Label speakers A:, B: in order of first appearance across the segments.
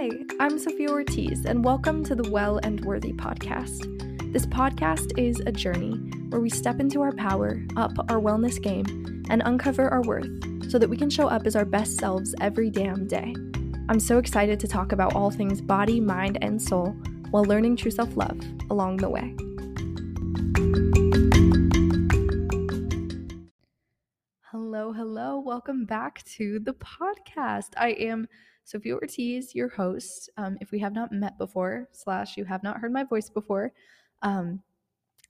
A: Hi, I'm Sofia Ortiz, and welcome to the Well and Worthy podcast. This podcast is a journey where we step into our power, up our wellness game, and uncover our worth so that we can show up as our best selves every damn day. I'm so excited to talk about all things body, mind, and soul while learning true self love along the way. Hello, hello. Welcome back to the podcast. I am Sofia Ortiz, your host. Um, if we have not met before, slash, you have not heard my voice before, um,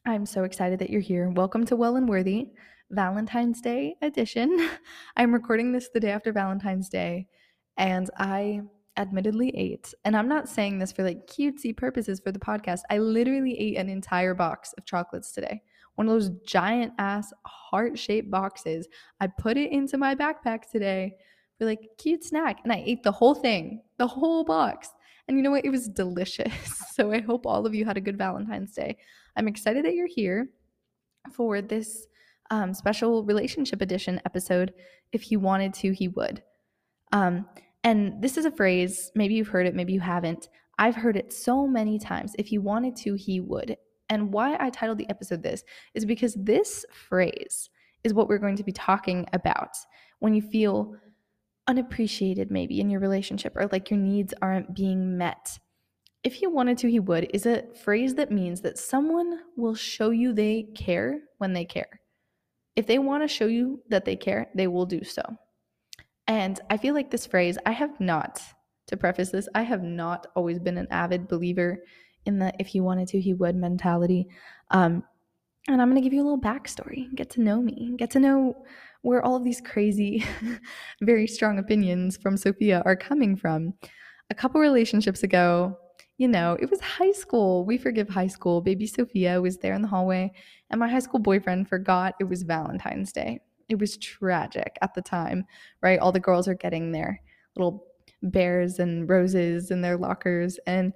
A: I'm so excited that you're here. Welcome to Well and Worthy Valentine's Day edition. I'm recording this the day after Valentine's Day, and I admittedly ate, and I'm not saying this for like cutesy purposes for the podcast. I literally ate an entire box of chocolates today. One of those giant ass heart shaped boxes. I put it into my backpack today for like cute snack and I ate the whole thing, the whole box. And you know what? It was delicious. So I hope all of you had a good Valentine's Day. I'm excited that you're here for this um, special relationship edition episode. If he wanted to, he would. Um, and this is a phrase, maybe you've heard it, maybe you haven't. I've heard it so many times. If he wanted to, he would. And why I titled the episode this is because this phrase is what we're going to be talking about when you feel unappreciated maybe in your relationship or like your needs aren't being met. If he wanted to, he would is a phrase that means that someone will show you they care when they care. If they want to show you that they care, they will do so. And I feel like this phrase, I have not, to preface this, I have not always been an avid believer in the if he wanted to, he would mentality. Um, and I'm going to give you a little backstory, get to know me, get to know where all of these crazy, very strong opinions from Sofia are coming from. A couple relationships ago, you know, it was high school. We forgive high school. Baby Sofia was there in the hallway, and my high school boyfriend forgot it was Valentine's Day. It was tragic at the time, right? All the girls are getting their little bears and roses in their lockers. And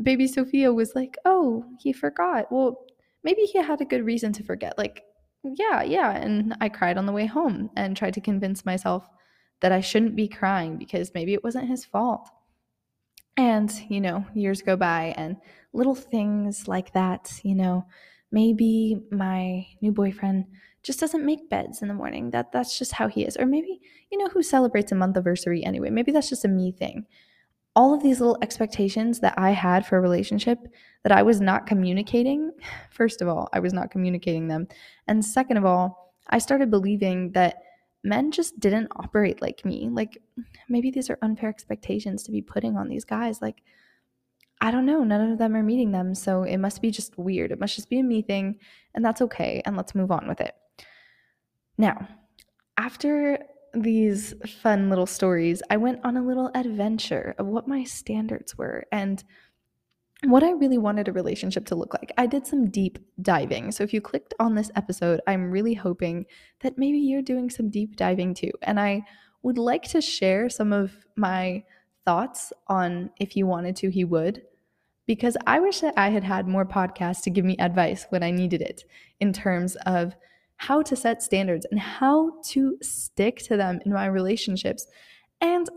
A: baby Sofia was like, Oh, he forgot. Well, maybe he had a good reason to forget. Like, yeah, yeah. And I cried on the way home and tried to convince myself that I shouldn't be crying because maybe it wasn't his fault. And, you know, years go by and little things like that, you know, maybe my new boyfriend just doesn't make beds in the morning. That that's just how he is. Or maybe, you know, who celebrates a month anniversary anyway. Maybe that's just a me thing all of these little expectations that I had for a relationship that I was not communicating, first of all, I was not communicating them. And second of all, I started believing that men just didn't operate like me. Like maybe these are unfair expectations to be putting on these guys. Like, I don't know, none of them are meeting them. So it must be just weird. It must just be a me thing. And that's okay. And let's move on with it. Now, after these fun little stories, I went on a little adventure of what my standards were and what I really wanted a relationship to look like. I did some deep diving. So if you clicked on this episode, I'm really hoping that maybe you're doing some deep diving too. And I would like to share some of my thoughts on if you wanted to, he would. Because I wish that I had had more podcasts to give me advice when I needed it in terms of how to set standards and how to stick to them in my relationships and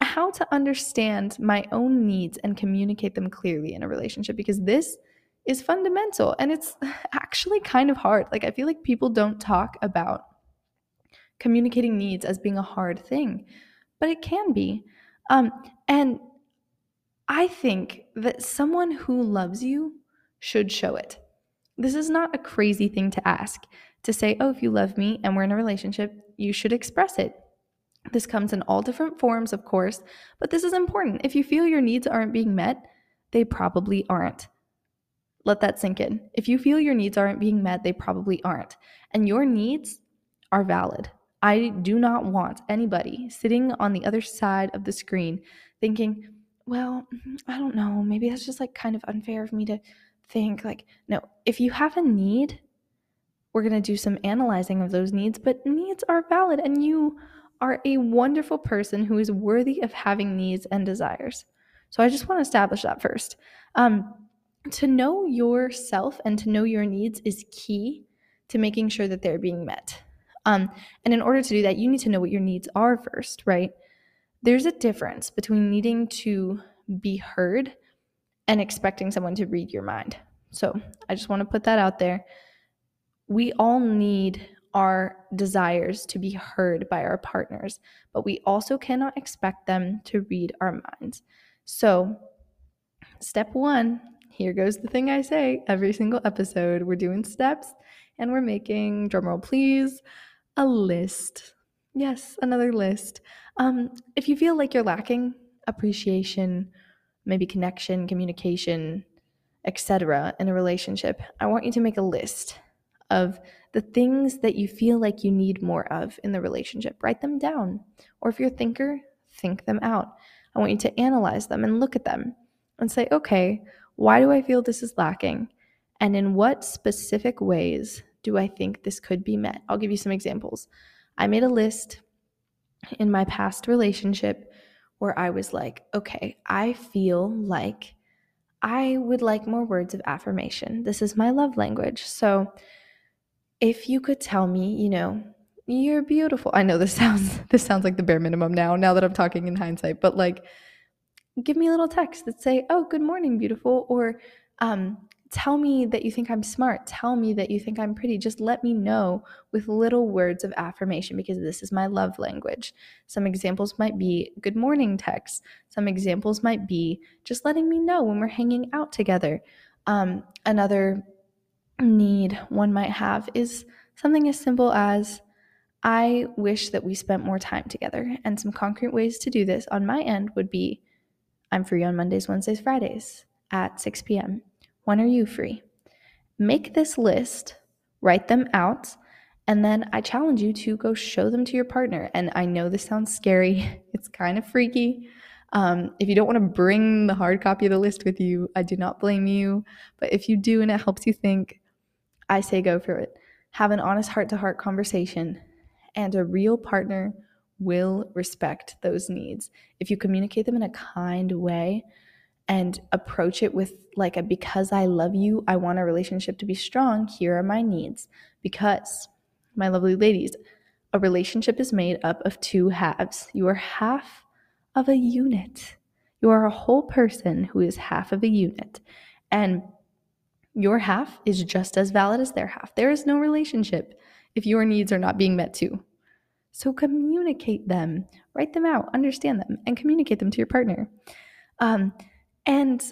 A: how to understand my own needs and communicate them clearly in a relationship because this is fundamental and it's actually kind of hard. Like, I feel like people don't talk about communicating needs as being a hard thing, but it can be. Um, and I think that someone who loves you should show it. This is not a crazy thing to ask to say, oh, if you love me and we're in a relationship, you should express it. This comes in all different forms, of course, but this is important. If you feel your needs aren't being met, they probably aren't. Let that sink in. If you feel your needs aren't being met, they probably aren't. And your needs are valid. I do not want anybody sitting on the other side of the screen thinking, well, mm, I don't know, maybe that's just like kind of unfair of me to think. Like, no, if you have a need, we're going to do some analyzing of those needs, but needs are valid and you are a wonderful person who is worthy of having needs and desires. So I just want to establish that first. Um, to know yourself and to know your needs is key to making sure that they're being met. Um, and in order to do that, you need to know what your needs are first, right? There's a difference between needing to be heard and expecting someone to read your mind. So I just want to put that out there. We all need our desires to be heard by our partners, but we also cannot expect them to read our minds. So, step one here goes the thing I say every single episode. We're doing steps and we're making, drumroll please, a list. Yes, another list. Um, if you feel like you're lacking appreciation, maybe connection, communication, etc. in a relationship, I want you to make a list of the things that you feel like you need more of in the relationship. Write them down. Or if you're a thinker, think them out. I want you to analyze them and look at them and say, okay, why do I feel this is lacking? And in what specific ways do I think this could be met? I'll give you some examples. I made a list in my past relationship where I was like, okay, I feel like I would like more words of affirmation. This is my love language. So if you could tell me, you know, you're beautiful. I know this sounds this sounds like the bare minimum now now that I'm talking in hindsight, but like give me a little text that say, "Oh, good morning, beautiful," or um, tell me that you think I'm smart. Tell me that you think I'm pretty. Just let me know with little words of affirmation because this is my love language. Some examples might be good morning texts. Some examples might be just letting me know when we're hanging out together. Um, another need one might have is something as simple as I wish that we spent more time together. And some concrete ways to do this on my end would be I'm free on Mondays, Wednesdays, Fridays at 6 p.m. When are you free? Make this list, write them out, and then I challenge you to go show them to your partner. And I know this sounds scary, it's kind of freaky. Um, if you don't want to bring the hard copy of the list with you, I do not blame you. But if you do and it helps you think, I say go for it. Have an honest heart to heart conversation, and a real partner will respect those needs. If you communicate them in a kind way and approach it with like a because I love you, I want a relationship to be strong, here are my needs. Because, my lovely ladies, a relationship is made up of two halves. You are half of a unit. You are a whole person who is half of a unit. And your half is just as valid as their half. There is no relationship if your needs are not being met too. So communicate them, write them out, understand them, and communicate them to your partner. Um, and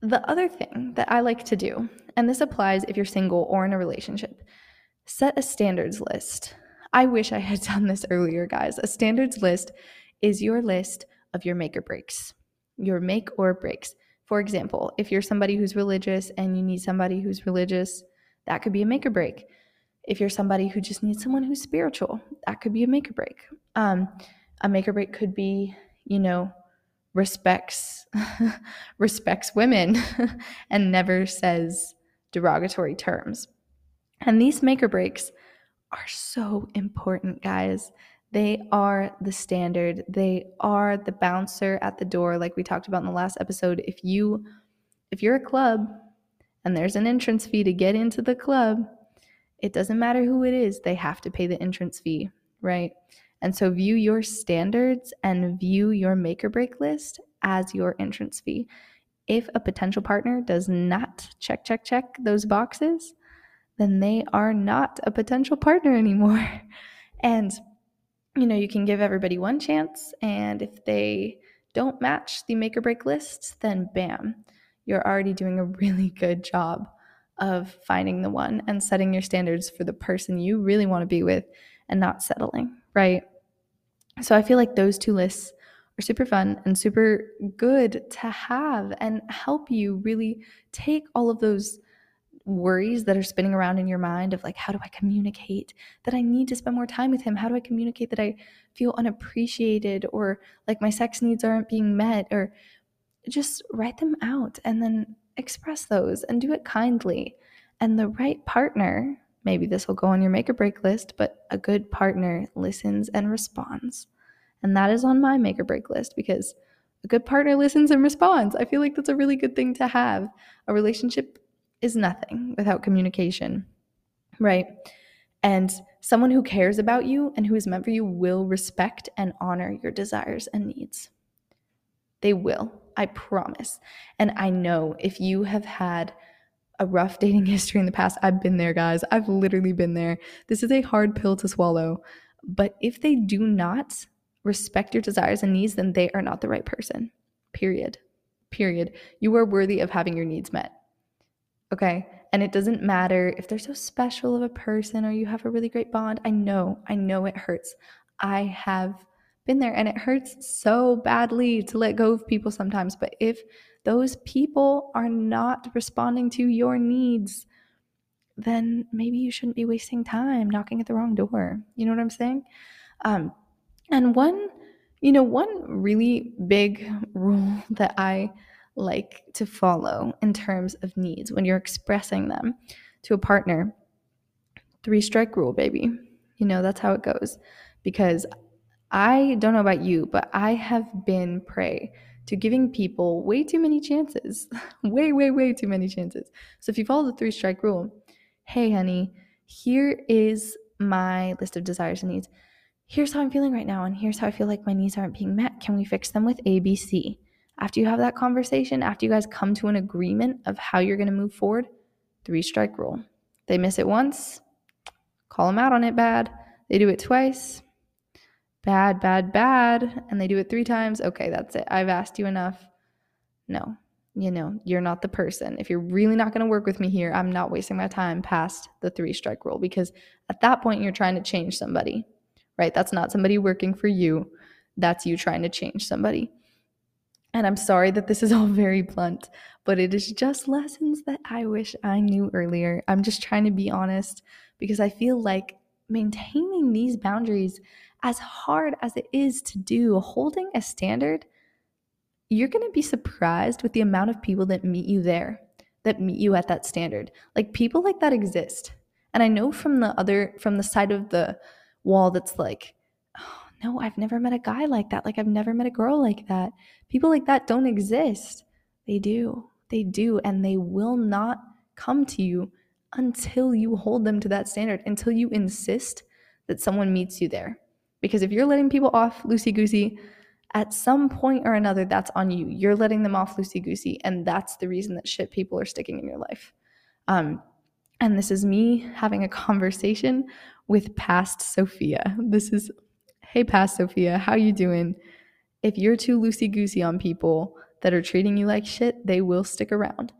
A: the other thing that I like to do, and this applies if you're single or in a relationship, set a standards list. I wish I had done this earlier, guys. A standards list is your list of your make or breaks, your make or breaks. For example, if you're somebody who's religious and you need somebody who's religious, that could be a make or break. If you're somebody who just needs someone who's spiritual, that could be a make or break. Um, a make or break could be, you know, respects respects women and never says derogatory terms. And these make or breaks are so important, guys. They are the standard. They are the bouncer at the door like we talked about in the last episode. If you if you're a club and there's an entrance fee to get into the club, it doesn't matter who it is, they have to pay the entrance fee, right? And so view your standards and view your make or break list as your entrance fee. If a potential partner does not check, check, check those boxes, then they are not a potential partner anymore. And you know, you can give everybody one chance, and if they don't match the make or break list, then bam, you're already doing a really good job of finding the one and setting your standards for the person you really want to be with and not settling, right? So I feel like those two lists are super fun and super good to have and help you really take all of those worries that are spinning around in your mind of like how do i communicate that i need to spend more time with him? How do i communicate that i feel unappreciated or like my sex needs aren't being met? Or just write them out and then express those and do it kindly. And the right partner maybe this will go on your make or break list but a good partner listens and responds and that is on my make or break list because a good partner listens and responds. I feel like that's a really good thing to have. A relationship is nothing without communication, right? And someone who cares about you and who is meant for you will respect and honor your desires and needs. They will. I promise. And I know if you have had a rough dating history in the past, I've been there, guys. I've literally been there. This is a hard pill to swallow. But if they do not respect your desires and needs, then they are not the right person. Period. Period. You are worthy of having your needs met. Okay. And it doesn't matter if they're so special of a person or you have a really great bond. I know, I know it hurts. I have been there and it hurts so badly to let go of people sometimes. But if those people are not responding to your needs, then maybe you shouldn't be wasting time knocking at the wrong door. You know what I'm saying? Um, and one, you know, one really big rule that I like to follow in terms of needs when you're expressing them to a partner three strike rule, baby. You know, that's how it goes. Because I don't know about you, but I have been prey to giving people way too many chances. way, way, way too many chances. So if you follow the three strike rule, hey, honey, here is my list of desires and needs. Here's how I'm feeling right now, and here's how I feel like my needs aren't being met. Can we fix them with ABC? After you have that conversation, after you guys come to an agreement of how you're going to move forward, three strike rule. They miss it once, call them out on it bad. They do it twice, bad, bad, bad. And they do it three times. Okay, that's it. I've asked you enough. No, you know, you're not the person. If you're really not going to work with me here, I'm not wasting my time past the three strike rule because at that point, you're trying to change somebody, right? That's not somebody working for you. That's you trying to change somebody. And I'm sorry that this is all very blunt, but it is just lessons that I wish I knew earlier. I'm just trying to be honest because I feel like maintaining these boundaries, as hard as it is to do, holding a standard, you're going to be surprised with the amount of people that meet you there, that meet you at that standard. Like people like that exist. And I know from the other, from the side of the wall that's like, oh, no, I've never met a guy like that. Like, I've never met a girl like that. People like that don't exist. They do. They do. And they will not come to you until you hold them to that standard, until you insist that someone meets you there. Because if you're letting people off loosey goosey, at some point or another, that's on you. You're letting them off loosey goosey. And that's the reason that shit people are sticking in your life. Um, and this is me having a conversation with past Sofia. This is, hey, past Sofia, how you doing? If you're too loosey goosey on people that are treating you like shit, they will stick around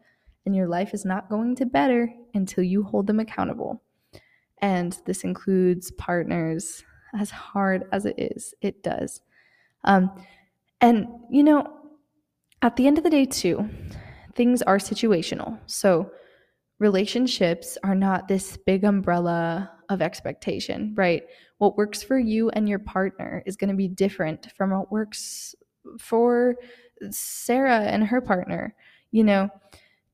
A: and your life is not going to better until you hold them accountable. And this includes partners, as hard as it is, it does. Um, and, you know, at the end of the day, too, things are situational. So, relationships are not this big umbrella of expectation, right? What works for you and your partner is going to be different from what works for Sarah and her partner. You know,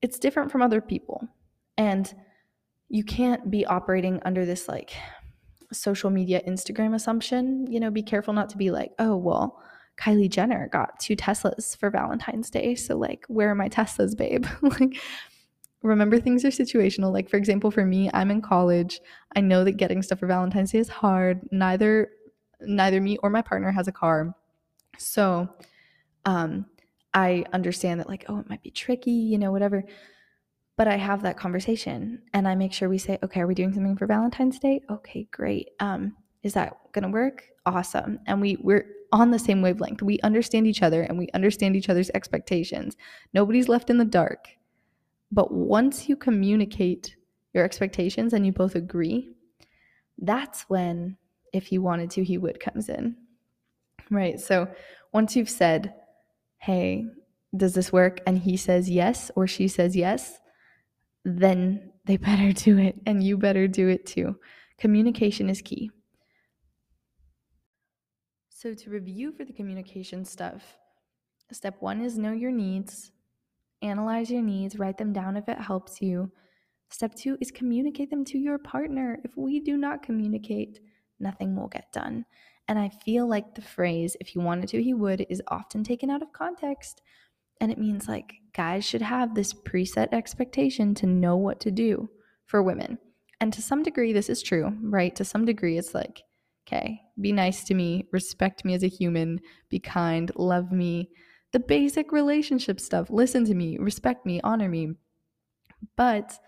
A: it's different from other people. And you can't be operating under this like social media Instagram assumption. You know, be careful not to be like, oh, well, Kylie Jenner got two Teslas for Valentine's Day. So, like, where are my Teslas, babe? like, remember things are situational. Like, for example, for me, I'm in college. I know that getting stuff for Valentine's Day is hard. Neither neither me or my partner has a car. So, um, I understand that, like, oh, it might be tricky, you know, whatever. But I have that conversation and I make sure we say, okay, are we doing something for Valentine's Day? Okay, great. Um, is that gonna work? Awesome. And we we're on the same wavelength. We understand each other and we understand each other's expectations. Nobody's left in the dark. But once you communicate your expectations and you both agree, that's when, if he wanted to, he would comes in. Right. So once you've said, hey, does this work? And he says yes, or she says yes, then they better do it and you better do it too. Communication is key. So, to review for the communication stuff, step one is know your needs, analyze your needs, write them down if it helps you. Step two is communicate them to your partner. If we do not communicate, nothing will get done. And I feel like the phrase, if he wanted to, he would, is often taken out of context. And it means like guys should have this preset expectation to know what to do for women. And to some degree, this is true, right? To some degree, it's like, okay, be nice to me, respect me as a human, be kind, love me, the basic relationship stuff. Listen to me, respect me, honor me. But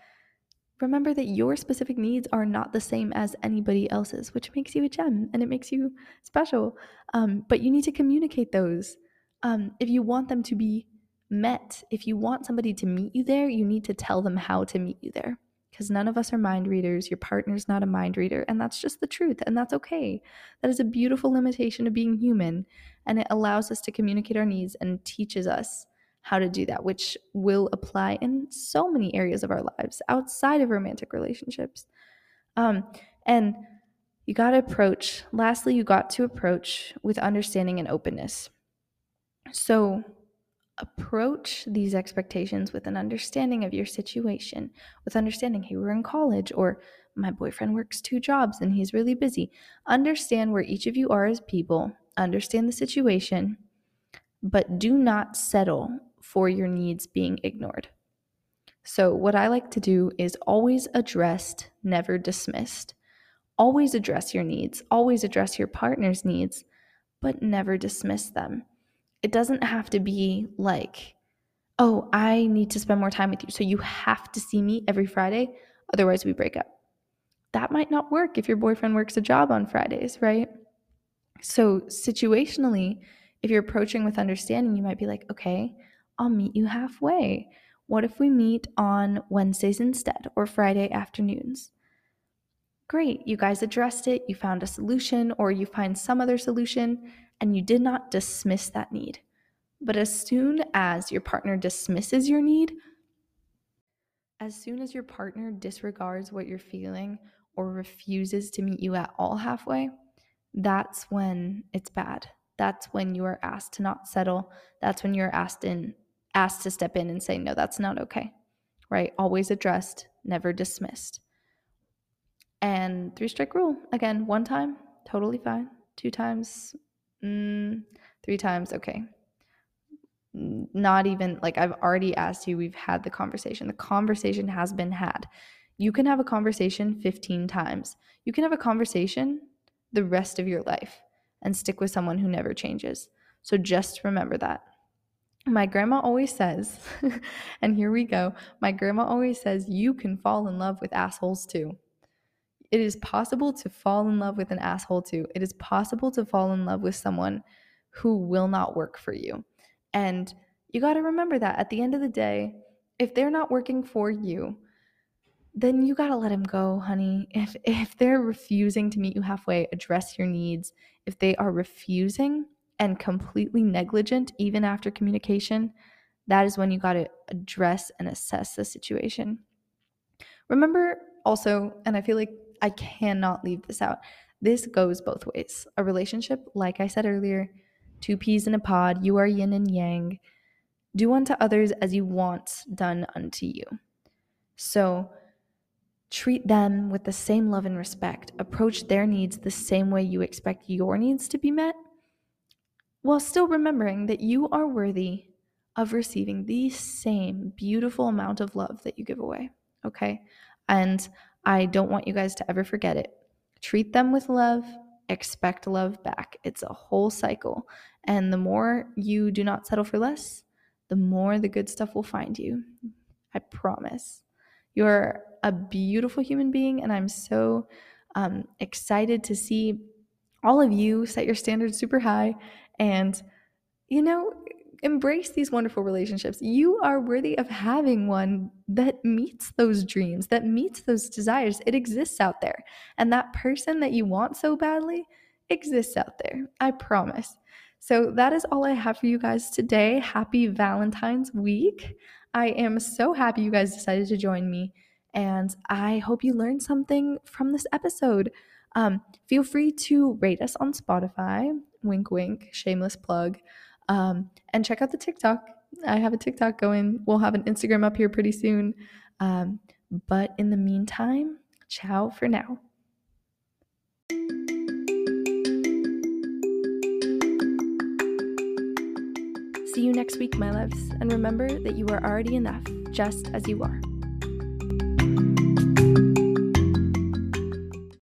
A: remember that your specific needs are not the same as anybody else's, which makes you a gem and it makes you special. Um, but you need to communicate those. Um, if you want them to be met, if you want somebody to meet you there, you need to tell them how to meet you there because none of us are mind readers. Your partner's not a mind reader, and that's just the truth, and that's okay. That is a beautiful limitation of being human, and it allows us to communicate our needs and teaches us how to do that, which will apply in so many areas of our lives outside of romantic relationships. Um, and you got to approach, lastly, you got to approach with understanding and openness. So, approach these expectations with an understanding of your situation, with understanding, hey, we're in college, or my boyfriend works two jobs and he's really busy. Understand where each of you are as people, understand the situation, but do not settle for your needs being ignored. So, what I like to do is always addressed, never dismissed. Always address your needs, always address your partner's needs, but never dismiss them it doesn't have to be like, oh, I need to spend more time with you. So you have to see me every Friday. Otherwise, we break up. That might not work if your boyfriend works a job on Fridays, right? So, situationally, if you're approaching with understanding, you might be like, okay, I'll meet you halfway. What if we meet on Wednesdays instead or Friday afternoons? Great, you guys addressed it, you found a solution, or you find some other solution, and you did not dismiss that need. But as soon as your partner dismisses your need, as soon as your partner disregards what you're feeling or refuses to meet you at all halfway, that's when it's bad. That's when you are asked to not settle. That's when you're asked in asked to step in and say no, that's not okay. Right? Always addressed, never dismissed. And three strike rule. Again, one time, totally fine. Two times, Mm, three times. Okay. Not even like I've already asked you, we've had the conversation. The conversation has been had. You can have a conversation 15 times. You can have a conversation the rest of your life and stick with someone who never changes. So just remember that. My grandma always says, and here we go. My grandma always says, you can fall in love with assholes too. It is possible to fall in love with an asshole too. It is possible to fall in love with someone who will not work for you. And you got to remember that at the end of the day, if they're not working for you, then you got to let them go, honey. If if they're refusing to meet you halfway, address your needs. If they are refusing and completely negligent even after communication, that is when you got to address and assess the situation. Remember also, and I feel like I cannot leave this out. This goes both ways. A relationship, like I said earlier, two peas in a pod, you are yin and yang. Do unto others as you want done unto you. So treat them with the same love and respect. Approach their needs the same way you expect your needs to be met, while still remembering that you are worthy of receiving the same beautiful amount of love that you give away. Okay. And I don't want you guys to ever forget it. Treat them with love, expect love back. It's a whole cycle. And the more you do not settle for less, the more the good stuff will find you. I promise. You're a beautiful human being, and I'm so um, excited to see all of you set your standards super high and, you know, embrace these wonderful relationships. You are worthy of having one that meets those dreams, that meets those desires. It exists out there. And that person that you want so badly exists out there. I promise. So that is all I have for you guys today. Happy Valentine's week. I am so happy you guys decided to join me. And I hope you learned something from this episode. Um, feel free to rate us on Spotify. Wink, wink, shameless plug. Um, and check out the TikTok. I have a TikTok going. We'll have an Instagram up here pretty soon. Um, but in the meantime, ciao for now. See you next week, my loves. And remember that you are already enough, just as you are.